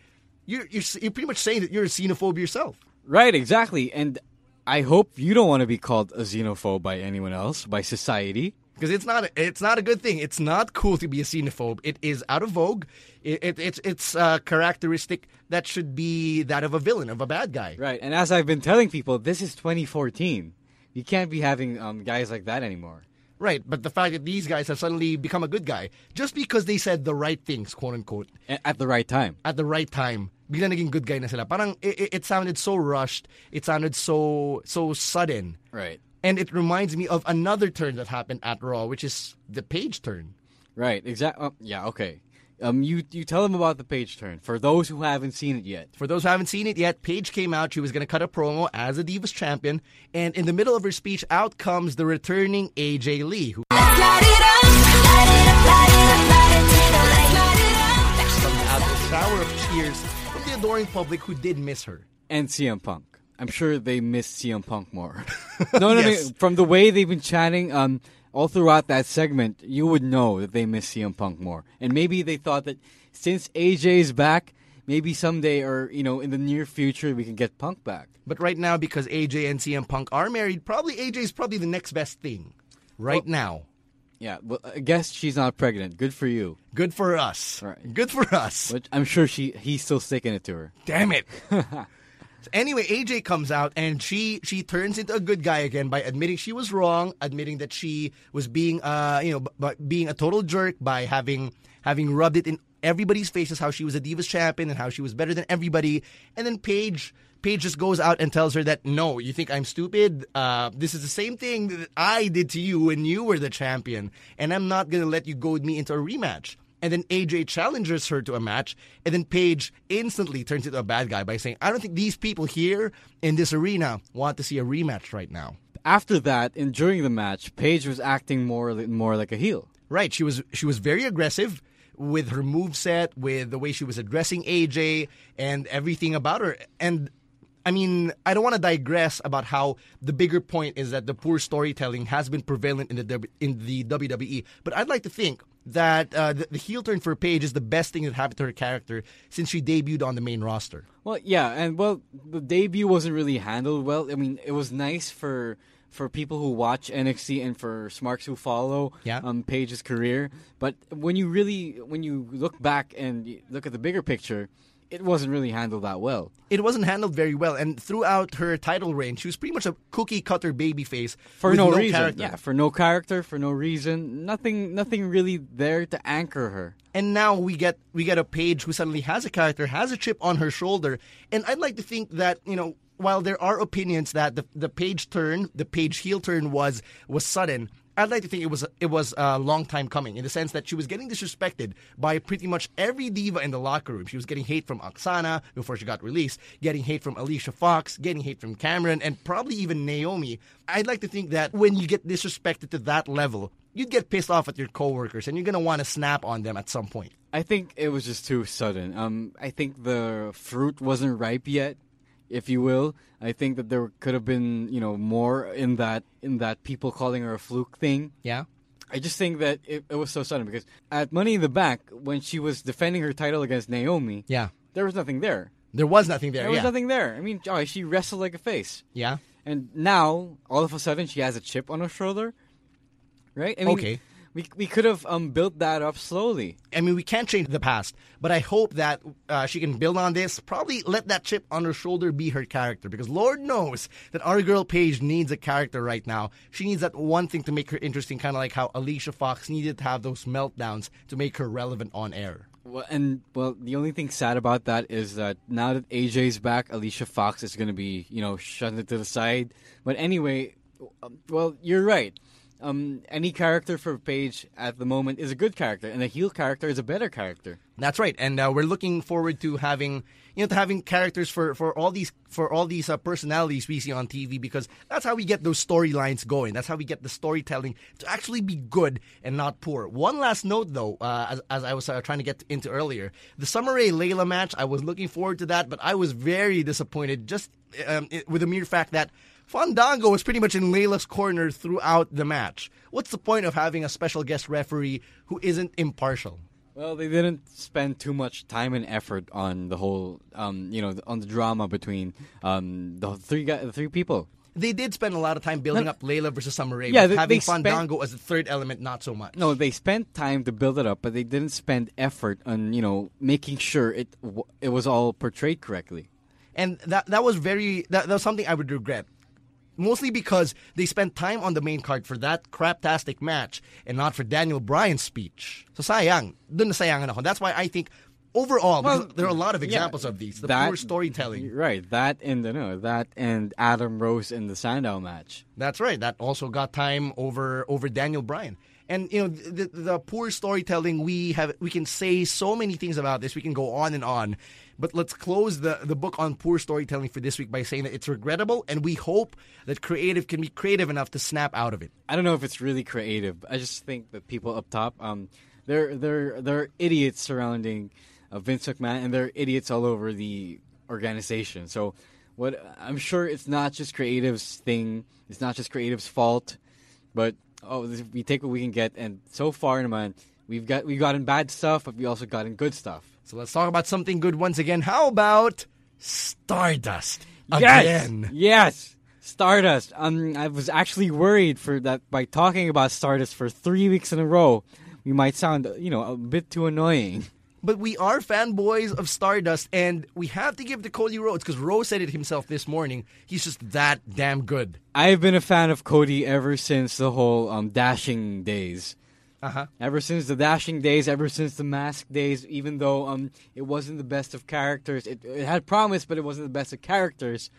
you're, you're, you're pretty much saying that you're a xenophobe yourself. Right, exactly. And I hope you don't want to be called a xenophobe by anyone else, by society. Because it's not a, it's not a good thing. It's not cool to be a xenophobe. It is out of vogue. It, it, it's it's a characteristic that should be that of a villain, of a bad guy. Right. And as I've been telling people, this is 2014. You can't be having um, guys like that anymore. Right, but the fact that these guys have suddenly become a good guy just because they said the right things, quote unquote, at the right time. At the right time, bigla naging good guy na sila. Parang it, it sounded so rushed. It sounded so so sudden. Right. And it reminds me of another turn that happened at Raw, which is the Paige turn. Right. Exactly. Uh, yeah. Okay. Um, you you tell them about the Paige turn for those who haven't seen it yet. For those who haven't seen it yet, Paige came out. She was going to cut a promo as a Divas champion, and in the middle of her speech, out comes the returning AJ Lee, who. out a shower of cheers from the adoring public who did miss her. And CM Punk. I'm sure they miss CM Punk more. no, no, yes. no. From the way they've been chatting, um, all throughout that segment, you would know that they miss CM Punk more. And maybe they thought that since AJ's back, maybe someday or, you know, in the near future, we can get Punk back. But right now, because AJ and CM Punk are married, probably AJ's probably the next best thing. Right well, now. Yeah, well, I guess she's not pregnant. Good for you. Good for us. Right. Good for us. But I'm sure she he's still sticking it to her. Damn it. so anyway, AJ comes out and she she turns into a good guy again by admitting she was wrong, admitting that she was being uh you know b- being a total jerk by having having rubbed it in everybody's faces how she was a Divas champion and how she was better than everybody. And then Paige Paige just goes out and tells her that no, you think I'm stupid. Uh, this is the same thing that I did to you when you were the champion, and I'm not gonna let you goad me into a rematch. And then AJ challenges her to a match, and then Paige instantly turns into a bad guy by saying, "I don't think these people here in this arena want to see a rematch right now." After that, and during the match, Paige was acting more more like a heel. Right, she was she was very aggressive with her move set, with the way she was addressing AJ, and everything about her. And I mean, I don't want to digress about how the bigger point is that the poor storytelling has been prevalent in the in the WWE, but I'd like to think that uh, the, the, heel turn for Paige is the best thing that happened to her character since she debuted on the main roster. Well, yeah, and well, the debut wasn't really handled well. I mean, it was nice for for people who watch NXT and for smarks who follow yeah. um, Paige's career. But when you really when you look back and look at the bigger picture, it wasn't really handled that well. It wasn't handled very well, and throughout her title reign, she was pretty much a cookie cutter babyface for no, no, reason. Character. Yeah, for no character, for no reason, nothing, nothing really there to anchor her. And now we get we get a Paige who suddenly has a character, has a chip on her shoulder, and I'd like to think that you know while there are opinions that the the Paige turn, the Paige heel turn was was sudden, I'd like to think it was it was a long time coming in the sense that she was getting disrespected by pretty much every diva in the locker room. She was getting hate from Aksana before she got released, getting hate from Alicia Fox, getting hate from Cameron, and probably even Naomi. I'd like to think that when you get disrespected to that level, you'd get pissed off at your coworkers and you're gonna want to snap on them at some point. I think it was just too sudden. Um, I think the fruit wasn't ripe yet, if you will. I think that there could have been, you know, more in that in that people calling her a fluke thing. Yeah. I just think that it, it was so sudden because at Money in the Bank, when she was defending her title against Naomi, Yeah. there was nothing there. There was nothing there. There was yeah. nothing there. I mean, oh, she wrestled like a face. Yeah. And now, all of a sudden, she has a chip on her shoulder. Right? I mean, Okay. We, we could have um, built that up slowly. I mean, we can't change the past, but I hope that uh, she can build on this. Probably let that chip on her shoulder be her character, because Lord knows that our girl Paige needs a character right now. She needs that one thing to make her interesting, kind of like how Alicia Fox needed to have those meltdowns to make her relevant on air. Well, and well, the only thing sad about that is that now that AJ's back, Alicia Fox is going to be, you know, shunned to the side. But anyway, um, well, you're right. Um, any character for Paige at the moment is a good character, and a heel character is a better character. That's right, and uh, we're looking forward to having you know to having characters for, for all these for all these uh, personalities we see on TV because that's how we get those storylines going. That's how we get the storytelling to actually be good and not poor. One last note though, uh, as, as I was uh, trying to get into earlier, the Summer Rae Layla match. I was looking forward to that, but I was very disappointed just um, it, with the mere fact that. Fandango was pretty much in Layla's corner throughout the match. What's the point of having a special guest referee who isn't impartial? Well, they didn't spend too much time and effort on the whole, um, you know, on the drama between um, the three guy, the three people. They did spend a lot of time building No. up Layla versus Summer Rae. Yeah, they- having they spent- Fandango as the third element, not so much. No, they spent time to build it up, but they didn't spend effort on, you know, making sure it it was all portrayed correctly. and that that was very that, that was something I would regret. Mostly because they spent time on the main card for that craptastic match and not for Daniel Bryan's speech. So sayang, dun na sayangan ako. That's why I think overall, Well, there are a lot of yeah, examples of these, the that- poor storytelling. Right, that and the no, that and Adam Rose in the Sandow match. That's right. That also got time over over Daniel Bryan. And you know the, the poor storytelling. We have we can say so many things about this. We can go on and on, but let's close the the book on poor storytelling for this week by saying that it's regrettable, and we hope that creative can be creative enough to snap out of it. I don't know if it's really creative. I just think that people up top, um, they're they're they're idiots surrounding uh, Vince McMahon, and they're idiots all over the organization. So, what I'm sure it's not just creative's thing. It's not just creative's fault, but oh, this- we take what we can get. And so far, in a man, we've got we've gotten bad stuff, but we also gotten good stuff. So let's talk about something good once again. How about Stardust Yes! again? Yes. Stardust. Um, I was actually worried for that by talking about Stardust for three weeks in a row, we might sound, you know, a bit too annoying. But we are fanboys of Stardust, and we have to give to Cody Rhodes because Rose said it himself this morning. He's just that damn good. I've been a fan of Cody ever since the whole um, dashing days. Uh huh. Ever since the dashing days, ever since the mask days, even though um, it wasn't the best of characters, it, it had promise, but it wasn't the best of characters.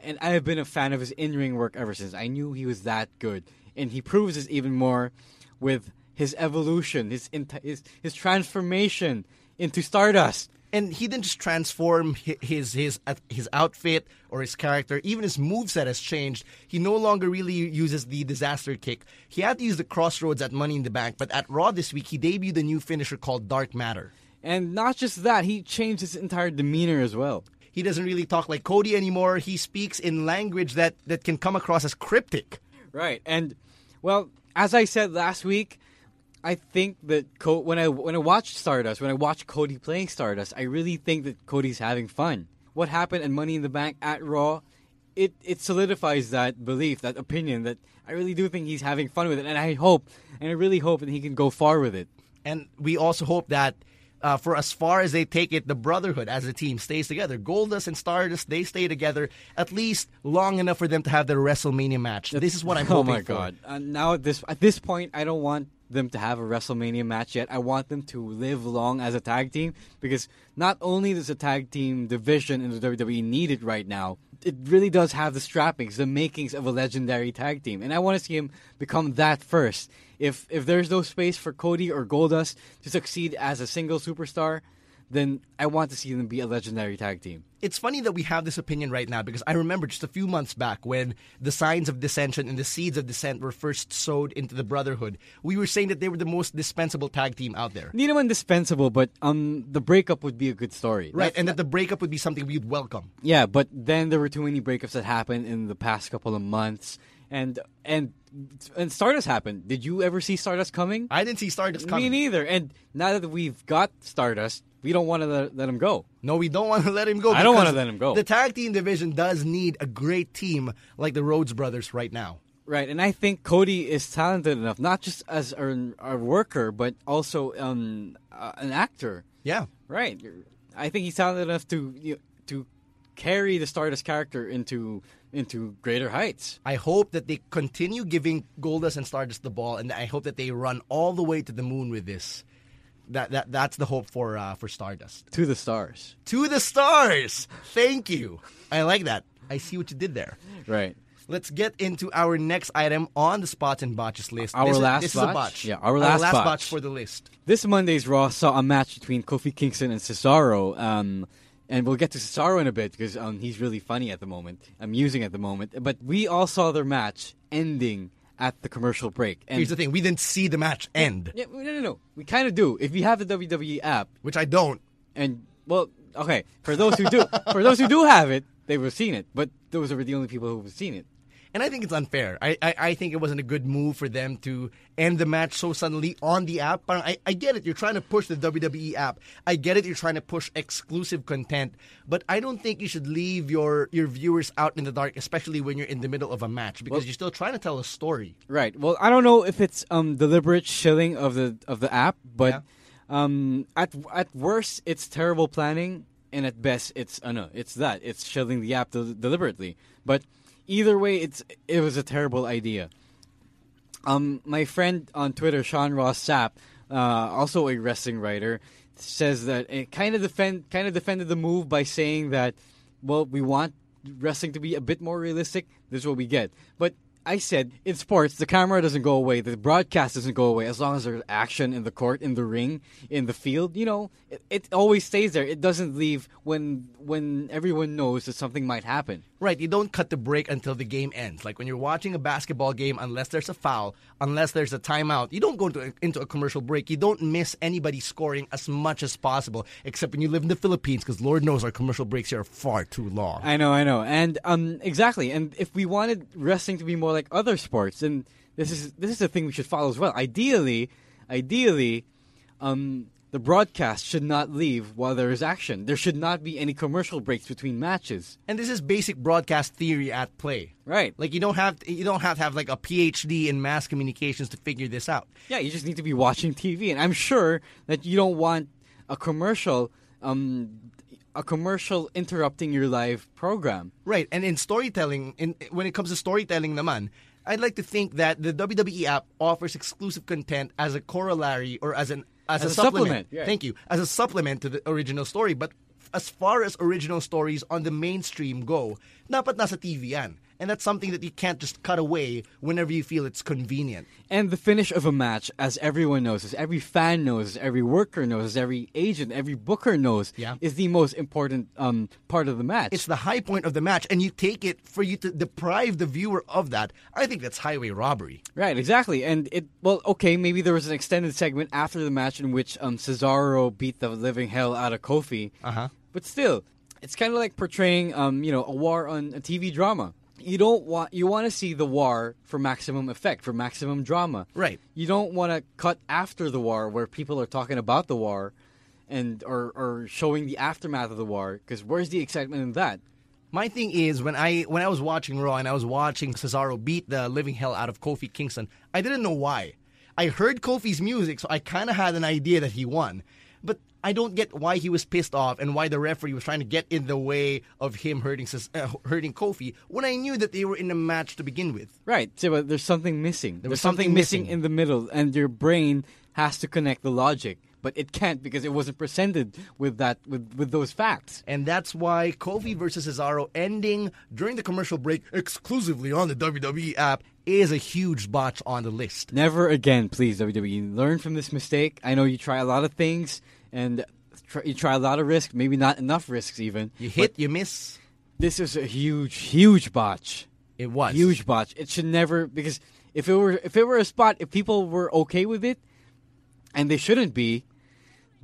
And I have been a fan of his in-ring work ever since. I knew he was that good, and he proves this even more with his evolution, his his his transformation into Stardust. and he didn't just transform his his his outfit or his character. Even his moveset has changed. He no longer really uses the disaster kick. He had to use the CrossRhodes at Money in the Bank, but at Raw this week he debuted a new finisher called Dark Matter. And not just that, he changed his entire demeanor as well. He doesn't really talk like Cody anymore. He speaks in language that, that can come across as cryptic. Right, and well, as I said last week, I think that Co- when I when I watched Stardust, when I watched Cody playing Stardust, I really think that Cody's having fun. What happened at Money in the Bank at Raw, it it solidifies that belief, that opinion that I really do think he's having fun with it, and I hope, and I really hope that he can go far with it. And we also hope that uh, for as far as they take it, the Brotherhood as a team stays together. Goldust and Stardust, they stay together at least long enough for them to have their WrestleMania match. This is what I'm hoping. for. oh my god! Uh, now at this at this point, I don't want them to have a WrestleMania match yet. I want them to live long as a tag team because not only does a tag team division in the WWE need it right now, it really does have the strappings, the makings of a legendary tag team, and I want to see him become that first. If if there's no space for Cody or Goldust to succeed as a single superstar, then I want to see them be a legendary tag team. It's funny that we have this opinion right now because I remember just a few months back when the signs of dissension and the seeds of dissent were first sowed into the Brotherhood. We were saying that they were the most dispensable tag team out there. Hindi naman dispensable, but um, the breakup would be a good story. Right, That's- and that the breakup would be something we'd welcome. Yeah, but then there were too many breakups that happened in the past couple of months, and and and Stardust happened. Did you ever see Stardust coming? I didn't see Stardust coming. Me neither. And now that we've got Stardust, we don't want to let, let him go. No, we don't want to let him go. I don't wanna let him go. The tag team division does need a great team like the Rhodes brothers right now. Right, and I think Cody is talented enough, not just as a, a worker, but also um, uh, an actor. Yeah. Right. I think he's talented enough to you know, to carry the Stardust character into into greater heights. I hope that they continue giving Goldust and Stardust the ball, and I hope that they run all the way to the moon with this. That that that's the hope for uh, for Stardust. To the stars. To the stars. Thank you. I like that. I see what you did there. Right. Let's get into our next item on the spots and botches list. Our this is, last this is a botch? botch. Yeah, our last botch. botch for the list. This Monday's Raw saw a match between Kofi Kingston and Cesaro. Um, and we'll get to Cesaro in a bit because um, he's really funny at the moment, amusing at the moment. But we all saw their match ending at the commercial break. And Here's the thing: we didn't see the match end, Yeah, no, no, no. We kind of do. If you have the WWE app, which I don't. and well, okay, for those who do, for those who do have it, they would have seen it. But those are the only people who have seen it. And I think it's unfair. I, I, I think it wasn't a good move for them to end the match so suddenly on the app. But I, I get it. You're trying to push the WWE app. I get it. You're trying to push exclusive content. But I don't think you should leave your, your viewers out in the dark, especially when you're in the middle of a match, because you're still trying to tell a story. Right. Well, I don't know if it's um deliberate shilling of the of the app, but um at at worst it's terrible planning, and at best it's uh, no, it's that it's shilling the app del- deliberately. But either way, it's it was a terrible idea. Um, my friend on Twitter, Sean Ross Sapp, uh, also a wrestling writer, says that it kind of defend kind of defended the move by saying that, well, we want wrestling to be a bit more realistic. This is what we get. But I said in sports, the camera doesn't go away, the broadcast doesn't go away as long as there's action in the court, in the ring, in the field. You know, it, it always stays there. It doesn't leave when when everyone knows that something might happen. Right, you don't cut the break until the game ends. Like when you're watching a basketball game, unless there's a foul, unless there's a timeout, you don't go into a, into a commercial break. You don't miss anybody scoring as much as possible, except when you live in the Philippines, because Lord knows our commercial breaks here are far too long. I know, I know, and um, exactly. And if we wanted wrestling to be more like other sports, And this is this is the thing we should follow as well. Ideally, ideally, um, the broadcast should not leave while there is action. There should not be any commercial breaks between matches. and this is basic broadcast theory at play. Right. Like you don't have you don't have to have like a PhD in mass communications to figure this out. Yeah, you just need to be watching TV, and I'm sure that you don't want a commercial, um, a commercial interrupting your live program. Right, and in storytelling, in when it comes to storytelling, naman, I'd like to think that the WWE app offers exclusive content as a corollary or as an as, As a, a supplement. supplement, yeah. Thank you, as a supplement to the original story. But as far as original stories on the mainstream go, dapat nasa TV yan. And that's something that you can't just cut away whenever you feel it's convenient. And the finish of a match, as everyone knows, as every fan knows, as every worker knows, as every agent, every booker knows, Yeah. is the most important um, part of the match. It's the high point of the match, and you take it for you to deprive the viewer of that. I think that's highway robbery. right, exactly. And it, well, okay, maybe there was an extended segment after the match in which um, Cesaro beat the living hell out of Kofi. Uh-huh. But still, it's kind of like portraying, um, you know, a war on a TV drama. You don't want you want to see the war for maximum effect, for maximum drama. Right. You don't want to cut after the war where people are talking about the war, and or or showing the aftermath of the war. Because where's the excitement in that? My thing is when I when I was watching Raw and I was watching Cesaro beat the living hell out of Kofi Kingston, I didn't know why. I heard Kofi's music, so I kind of had an idea that he won, but I don't get why he was pissed off and why the referee was trying to get in the way of him hurting uh, hurting Kofi when I knew that they were in a match to begin with. Right. So but there's something missing. There was there's something, something missing missing. in the middle, and your brain has to connect the logic but it can't because it wasn't presented with that with with those facts. And that's why Kofi versus Cesaro ending during the commercial break exclusively on the WWE app is a huge botch on the list. Never again, please, WWE. Learn from this mistake. I know you try a lot of things and try, you try a lot of risk, maybe not enough risks even. You hit, you miss. This is a huge, huge botch. It was Huge botch. It should never because if it were if it were a spot, if people were okay with it, and they shouldn't be,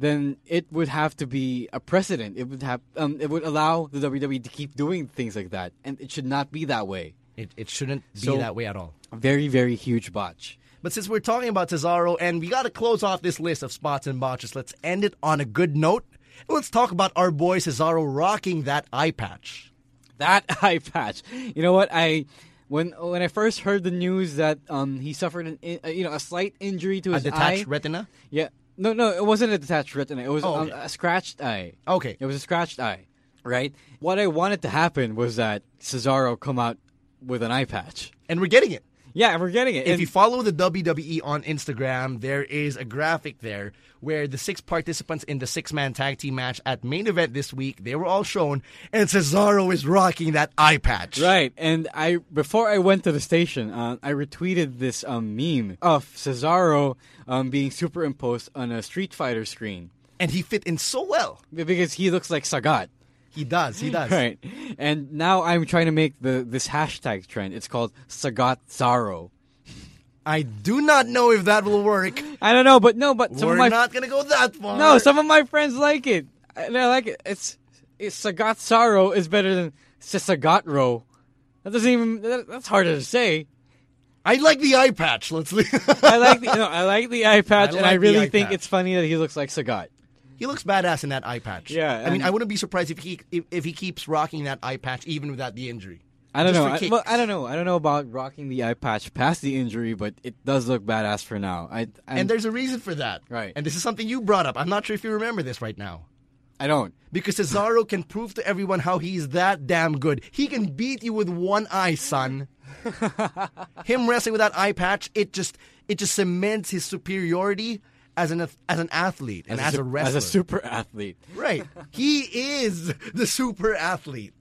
then it would have to be a precedent. It would have um, it would allow the WWE to keep doing things like that, and it should not be that way. It, it shouldn't be So- that way at all. Very, very huge botch. But since we're talking about Cesaro and we got to close off this list of spots and botches, let's end it on a good note. Let's talk about our boy Cesaro rocking that eye patch. That eye patch. You know what? I when when I first heard the news that um he suffered an in, uh, you know a slight injury to A his detached eye. retina? yeah. No, no, it wasn't a detached retina. It was Oh, um, okay. a scratched eye. Okay. It was a scratched eye, right? What I wanted to happen was that Cesaro come out with an eye patch. And we're getting it. Yeah, we're getting it. If And- you follow the WWE on Instagram, there is a graphic there where the six participants in the six man tag team match at main event this week, they were all shown, and Cesaro is rocking that eye patch. Right, and I before I went to the station, uh, I retweeted this um, meme of Cesaro um, being superimposed on a Street Fighter screen And he fit in so well. because he looks like Sagat. He does, he does. Right, and now I'm trying to make the this hashtag trend. It's called Sagat Zaro. I do not know if that will work. I don't know, but no, but some We're of my not going to go that far. no, some of my friends like it. And I like it. It's, it's Sagat Zaro is better than Sagatro. That doesn't even that, that's harder to say. I like the eye patch. Let's leave. I like the no, I like the eye patch, I and I really think patch. it's funny that he looks like Sagat. He looks badass in that eye patch. Yeah, I mean, I wouldn't be surprised if he if, if he keeps rocking that eye patch even without the injury. I don't Just know. I, well, I don't know. I don't know about rocking the eye patch past the injury, but it does look badass for now. I I'm- And there's a reason for that. Right. And this is something you brought up. I'm not sure if you remember this right now. I don't. Because Cesaro can prove to everyone how he's that damn good. He can beat you with one eye, son. Him wrestling with that eye patch, it just it just cements his superiority as an as an athlete and as, a, su- wrestler. as a super athlete. right. He is the super athlete.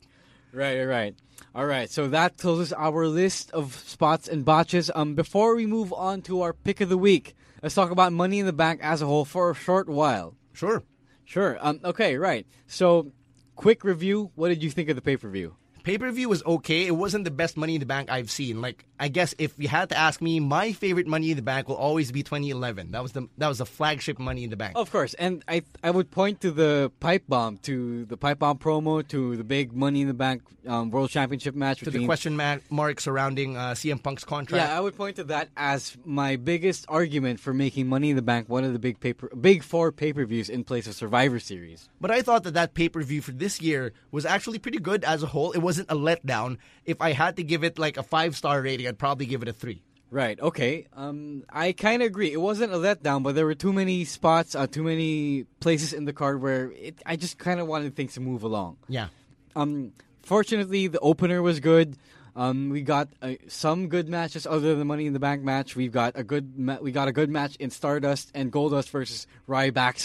Right, right, right. All right, so that closes our list of spots and botches. Um, before we move on to our pick of the week, let's talk about Money in the Bank as a whole for a short while. Sure. Sure. Um. Okay. Right. So, quick review. What did you think of the pay per view? Pay per view was okay. It wasn't the best Money in the Bank I've seen. Like I guess if you had to ask me, my favorite Money in the Bank will always be 2011. That was the that was the flagship Money in the Bank. Of course, and I I would point to the pipe bomb, to the pipe bomb promo, to the big Money in the Bank um, World Championship match. to the question mark surrounding uh, CM Punk's contract. Yeah, I would point to that as my biggest argument for making Money in the Bank one of the big paper, big four pay per views in place of Survivor Series. But I thought that that pay per view for this year was actually pretty good as a whole. It wasn't a letdown. If I had to give it like a five star rating, I'd probably give it a three. Right. Okay. Um, I kind of agree. It wasn't a letdown, but there were too many spots, uh, too many places in the card where it, I just kind of wanted things to move along. Yeah. Um, fortunately, the opener was good. Um, we got uh, some good matches other than the Money in the Bank match. We've got a good ma- we got a good match in Stardust and Goldust versus Ryback.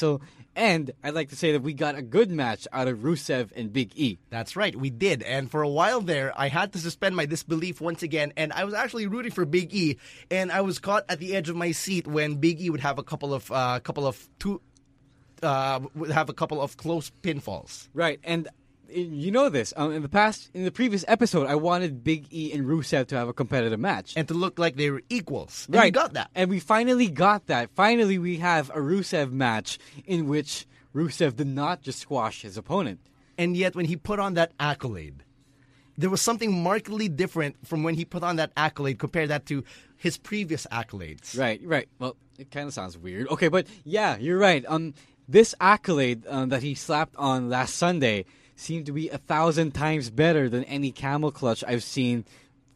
And I'd like to say that we got a good match out of Rusev and Big E. That's right, we did. And for a while there, I had to suspend my disbelief once again. And I was actually rooting for Big E. And I was caught at the edge of my seat when Big E would have a couple of, uh, couple of two, uh, would have a couple of close pinfalls. Right, and you know this. Um, in the past, in the previous episode, I wanted Big E and Rusev to have a competitive match. And to look like they were equals. And right, we got that. and we finally got that. Finally, we have a Rusev match in which Rusev did not just squash his opponent. And yet, when he put on that accolade, there was something markedly different from when he put on that accolade. Compare that to his previous accolades. Right, right. Well, it kind of sounds weird. Okay, but yeah, you're right. Um, this accolade um, that he slapped on last Sunday seemed to be a thousand times better than any camel clutch I've seen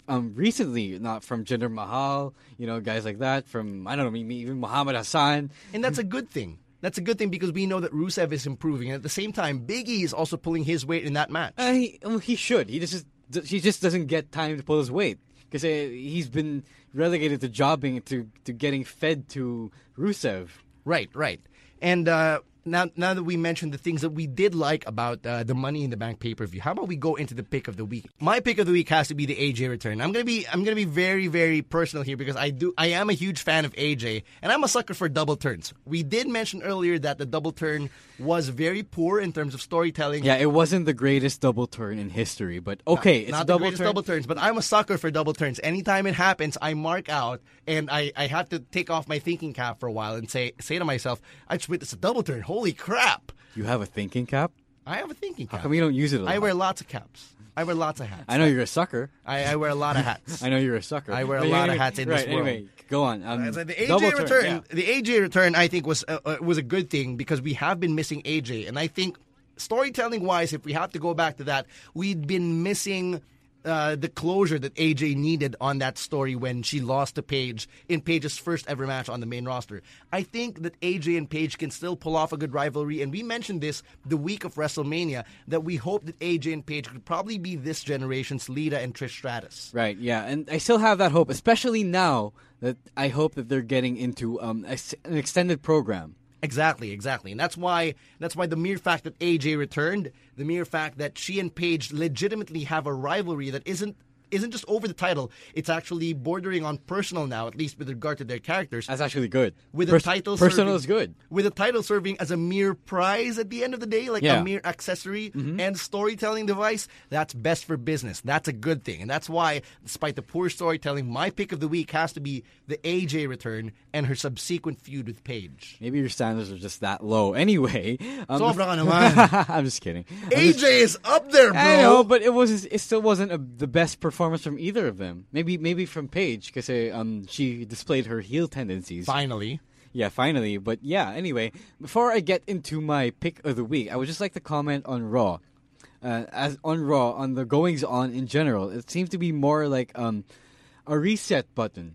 um, recently. Not from Jinder Mahal, you know, guys like that. From I don't know, maybe even Muhammad Hassan. And that's a good thing. That's a good thing because we know that Rusev is improving. And at the same time, Big E is also pulling his weight in that match. Uh, he, well, he should. He just he just doesn't get time to pull his weight because uh, he's been relegated to jobbing to to getting fed to Rusev. Right, right. And uh, now, now that we mentioned the things that we did like about uh, the Money in the Bank pay per view, how about we go into the pick of the week? My pick of the week has to be the AJ return. I'm gonna be I'm gonna be very very personal here because I do I am a huge fan of AJ and I'm a sucker for double turns. We did mention earlier that the double turn was very poor in terms of storytelling. Yeah, it wasn't the greatest double turn in history, but okay, it's not a the double greatest turn. double turns, but I'm a sucker for double turns. Anytime it happens, I mark out and I, I have to take off my thinking cap for a while and say say to myself, I just wait. witnessed a double turn. Holy crap! You have a thinking cap? I have a thinking cap. How come you don't use it a lot? I wear lots of caps. I wear lots of hats. I know you're a sucker. I, I wear a lot of hats. I know you're a sucker. I wear a But lot of hats in right, this world. Anyway, go on. Um, So the AJ turn, return, yeah. the AJ return, I think was uh, uh, was a good thing because we have been missing AJ, and I think storytelling wise, if we have to go back to that, we'd been missing. Uh, the closure that AJ needed on that story when she lost to Paige in Paige's first ever match on the main roster. I think that AJ and Paige can still pull off a good rivalry, and we mentioned this the week of WrestleMania that we hope that AJ and Paige could probably be this generation's Lita and Trish Stratus. Right, yeah, and I still have that hope, especially now that I hope that they're getting into um, an extended program. Exactly, exactly, and that's why that's why the mere fact that AJ returned, the mere fact that she and Paige legitimately have a rivalry that isn't isn't just over the title; it's actually bordering on personal now, at least with regard to their characters. That's actually good. with Pers- the title personal serving, is good. With the title serving as a mere prize at the end of the day, like Yeah. Mm-hmm. a mere accessory and storytelling device, that's best for business. That's a good thing. And that's why, despite the poor storytelling, my pick of the week has to be the AJ return and her subsequent feud with Paige. Maybe your standards are just that low. Anyway, um. I'm just kidding. I'm just- AJ is up there, bro. I know, but it was it still wasn't a, the best performance from either of them. Maybe maybe from Paige because um she displayed her heel tendencies. Finally. Yeah, finally. But yeah, anyway, before I get into my pick of the week, I would just like to comment on Raw. Uh, as on Raw, on the goings on in general, it seems to be more like um, a reset button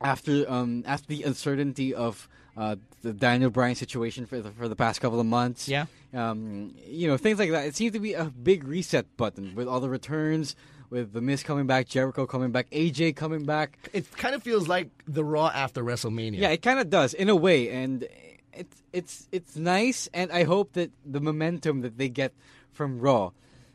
after um, after the uncertainty of uh, the Daniel Bryan situation for the, for the past couple of months. Yeah. Um, you know, things like that. It seems to be a big reset button with all the returns, with The Miz coming back, Jericho coming back, AJ coming back. It kind of feels like the Raw after WrestleMania. Yeah, it kind of does in a way, and it's it's it's nice, and I hope that the momentum that they get from Raw,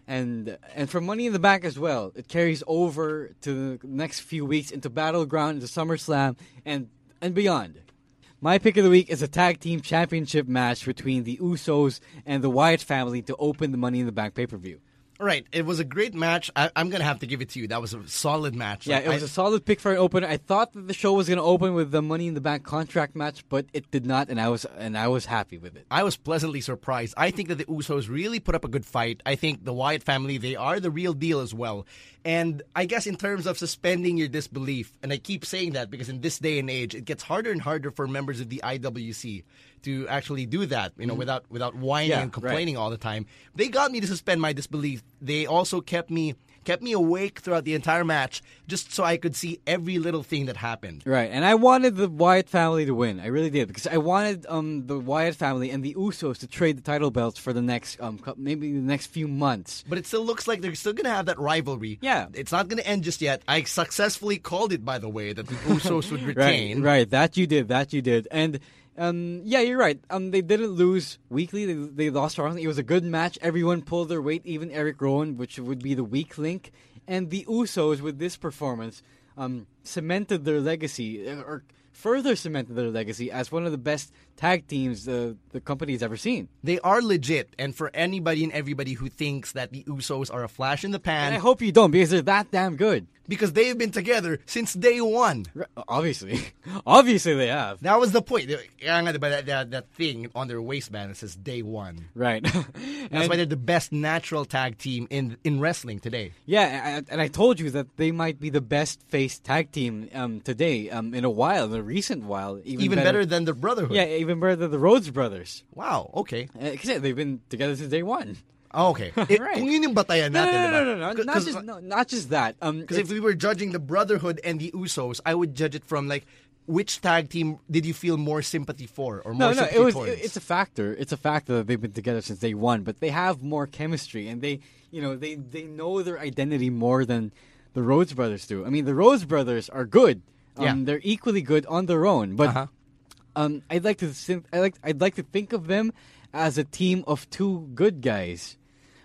and and from Money in the Bank as well, it carries over to the next few weeks into Battleground, into SummerSlam, and and beyond. My pick of the week is a tag team championship match between the Usos and the Wyatt family to open the Money in the Bank pay per view. Right. It was a great match. I, I'm going to have to give it to you. That was a solid match. Yeah, Like, it was I- a solid pick for an opener. I thought that the show was going to open with the Money in the Bank contract match, but it did not, and I was and I was happy with it. I was pleasantly surprised. I think that the Usos really put up a good fight. I think the Wyatt family, they are the real deal as well. And I guess in terms of suspending your disbelief, and I keep saying that because in this day and age, it gets harder and harder for members of the IWC to actually do that, you know, without without whining Yeah, and complaining all the time. They got me to suspend my disbelief. They also kept me kept me awake throughout the entire match just so I could see every little thing that happened. Right, and I wanted the Wyatt family to win. I really did because I wanted um, the Wyatt family and the Usos to trade the title belts for the next um, maybe the next few months. But it still looks like they're still going to have that rivalry. Yeah. It's not going to end just yet. I successfully called it, by the way, that the Usos would Right, retain. right. That you did. That you did. And um, yeah, you're right. Um, they didn't lose weakly. They, they lost strongly. It was a good match. Everyone pulled their weight. Even Eric Rowan, which would be the weak link, and the Usos with this performance um, cemented their legacy, uh, or further cemented their legacy as one of the best tag teams the the company's ever seen. They are legit. And for anybody and everybody who thinks that the Usos are a flash in the pan, And I hope you don't because they're that damn good. because they've been together since day one. Obviously, obviously they have. That was the point. That, that, that thing on their waistband that says day one. Right. That's why they're the best natural tag team in in wrestling today. Yeah, and- I told you that they might be the best face tag team um, today, um, in a while, in a recent while, even, Even better, than the Brotherhood. Yeah, even better than the Rhodes brothers. Wow, okay. Uh, kasi they've been together since day one. Oh, okay. It, Right. Kung yun yung batayan No, no, natin, no, diba? no, no, no, not just no, not just that. Um, Because if we were judging the Brotherhood and the Usos, I would judge it from like which tag team did you feel more sympathy for or no, more no, sympathy it was towards? it- it's a factor. It's a factor that they've been together since day one, but they have more chemistry, and they, you know, they they know their identity more than the Rhodes brothers do. I mean, the Rhodes brothers are good. Um, Yeah. they're equally good on their own, but Uh-huh. Um, I'd like to think, I like I'd like to think of them as a team of two good guys,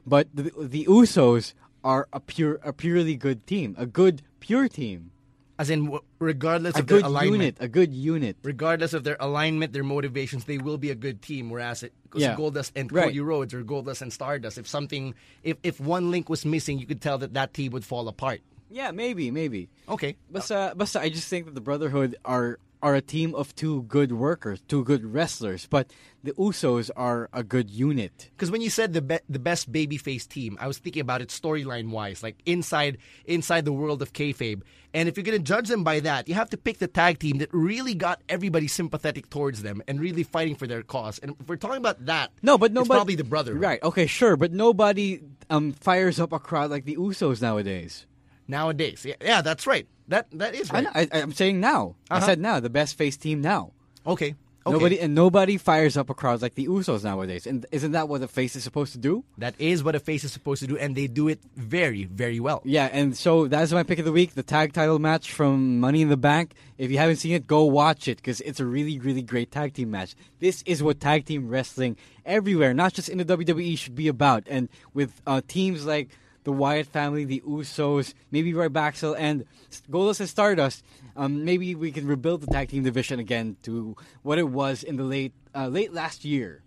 but the the Usos are a pure a purely good team, a good pure team, As in, regardless a of their good alignment, unit, a good unit. regardless of their alignment, their motivations, they will be a good team. Whereas it, Yeah. Goldust and Right. Cody Rhodes or Goldust and Stardust, if something, if if one link was missing, you could tell that that team would fall apart. Yeah, maybe, maybe. Okay, Basta, basta, I just think that the Brotherhood are are a team of two good workers, two good wrestlers, but the Usos are a good unit. Because when you said the be- the best babyface team, I was thinking about it storyline wise, like inside inside the world of kayfabe. And if you're gonna judge them by that, you have to pick the tag team that really got everybody sympathetic towards them and really fighting for their cause. And if we're talking about that, No, but it's nobody. probably the brother. Right? Okay, sure, but nobody um fires up a crowd like the Usos nowadays. Nowadays, yeah, yeah, that's right. That that is I, right. I, I'm saying now. I Uh-huh. said now, the best face team now. Okay. okay. Nobody and nobody fires up a crowd like the Usos nowadays. And isn't that what a face is supposed to do? That is what a face is supposed to do, and they do it very, very well. Yeah, and so that's my pick of the week, the tag title match from Money in the Bank. If you haven't seen it, go watch it because it's a really, really great tag team match. This is what tag team wrestling everywhere, not just in the WWE, should be about. And with uh, teams like the Wyatt family, the Usos, maybe RybAxel, and Goldust and Stardust, um, maybe we can rebuild the tag team division again to what it was in the late uh, late last year.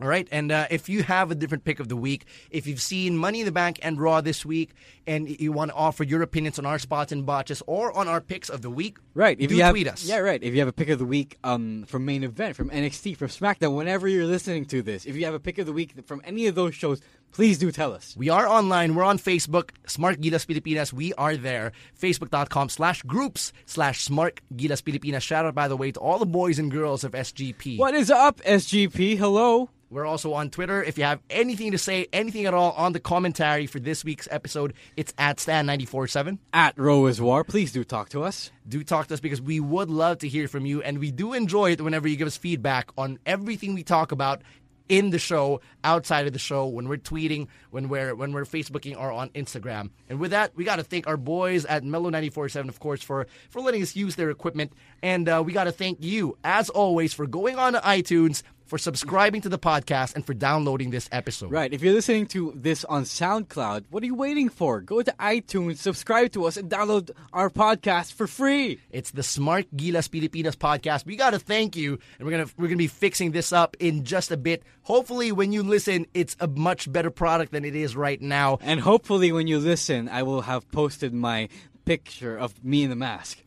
All right, and uh, if you have a different pick of the week, if you've seen Money in the Bank and Raw this week, and you want to offer your opinions on our spots and botches or on our picks of the week, Right. If do you have, tweet us. Yeah, right. If you have a pick of the week um, from main event, from NXT, from SmackDown, whenever you're listening to this, if you have a pick of the week from any of those shows, please do tell us. We are online. We're on Facebook, Smark Gilas Pilipinas. We are there. Facebook.com slash groups slash Smark Gilas Pilipinas. Shout out, by the way, to all the boys and girls of SGP. What is up, SGP? Hello. We're also on Twitter. If you have anything to say, anything at all on the commentary for this week's episode, it's at Stan947. At Ro is War, please do talk to us. do talk to us because we would love to hear from you and we do enjoy it whenever you give us feedback on everything we talk about in the show outside of the show when we're tweeting when we're when we're facebooking or on instagram and with that we got to thank our boys at mellow 947 of course for for letting us use their equipment and uh, we got to thank you as always for going on to itunes for subscribing to the podcast and for downloading this episode Right. If you're listening to this on SoundCloud, what are you waiting for? Go to iTunes, subscribe to us, and download our podcast for free. It's the Smark Gilas Pilipinas podcast. We got to thank you, and we're gonna we're gonna be fixing this up in just a bit. Hopefully, when you listen, it's a much better product than it is right now. And hopefully, when you listen, I will have posted my picture of me in the mask.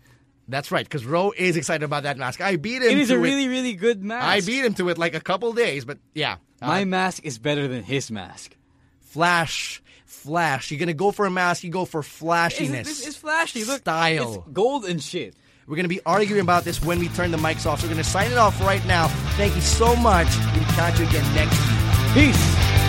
That's right, because Ro is excited about that mask. I beat him. It is a really, really good mask. I beat him to it like a couple days, but yeah. Uh, My mask is better than his mask. flash, flash. You're gonna go for a mask. You go for flashiness. This is flashy. Look, style. It's gold and shit. We're going to be arguing about this when we turn the mics off. So we're going to sign it off right now. Thank you so much. We'll catch you again next week. Peace.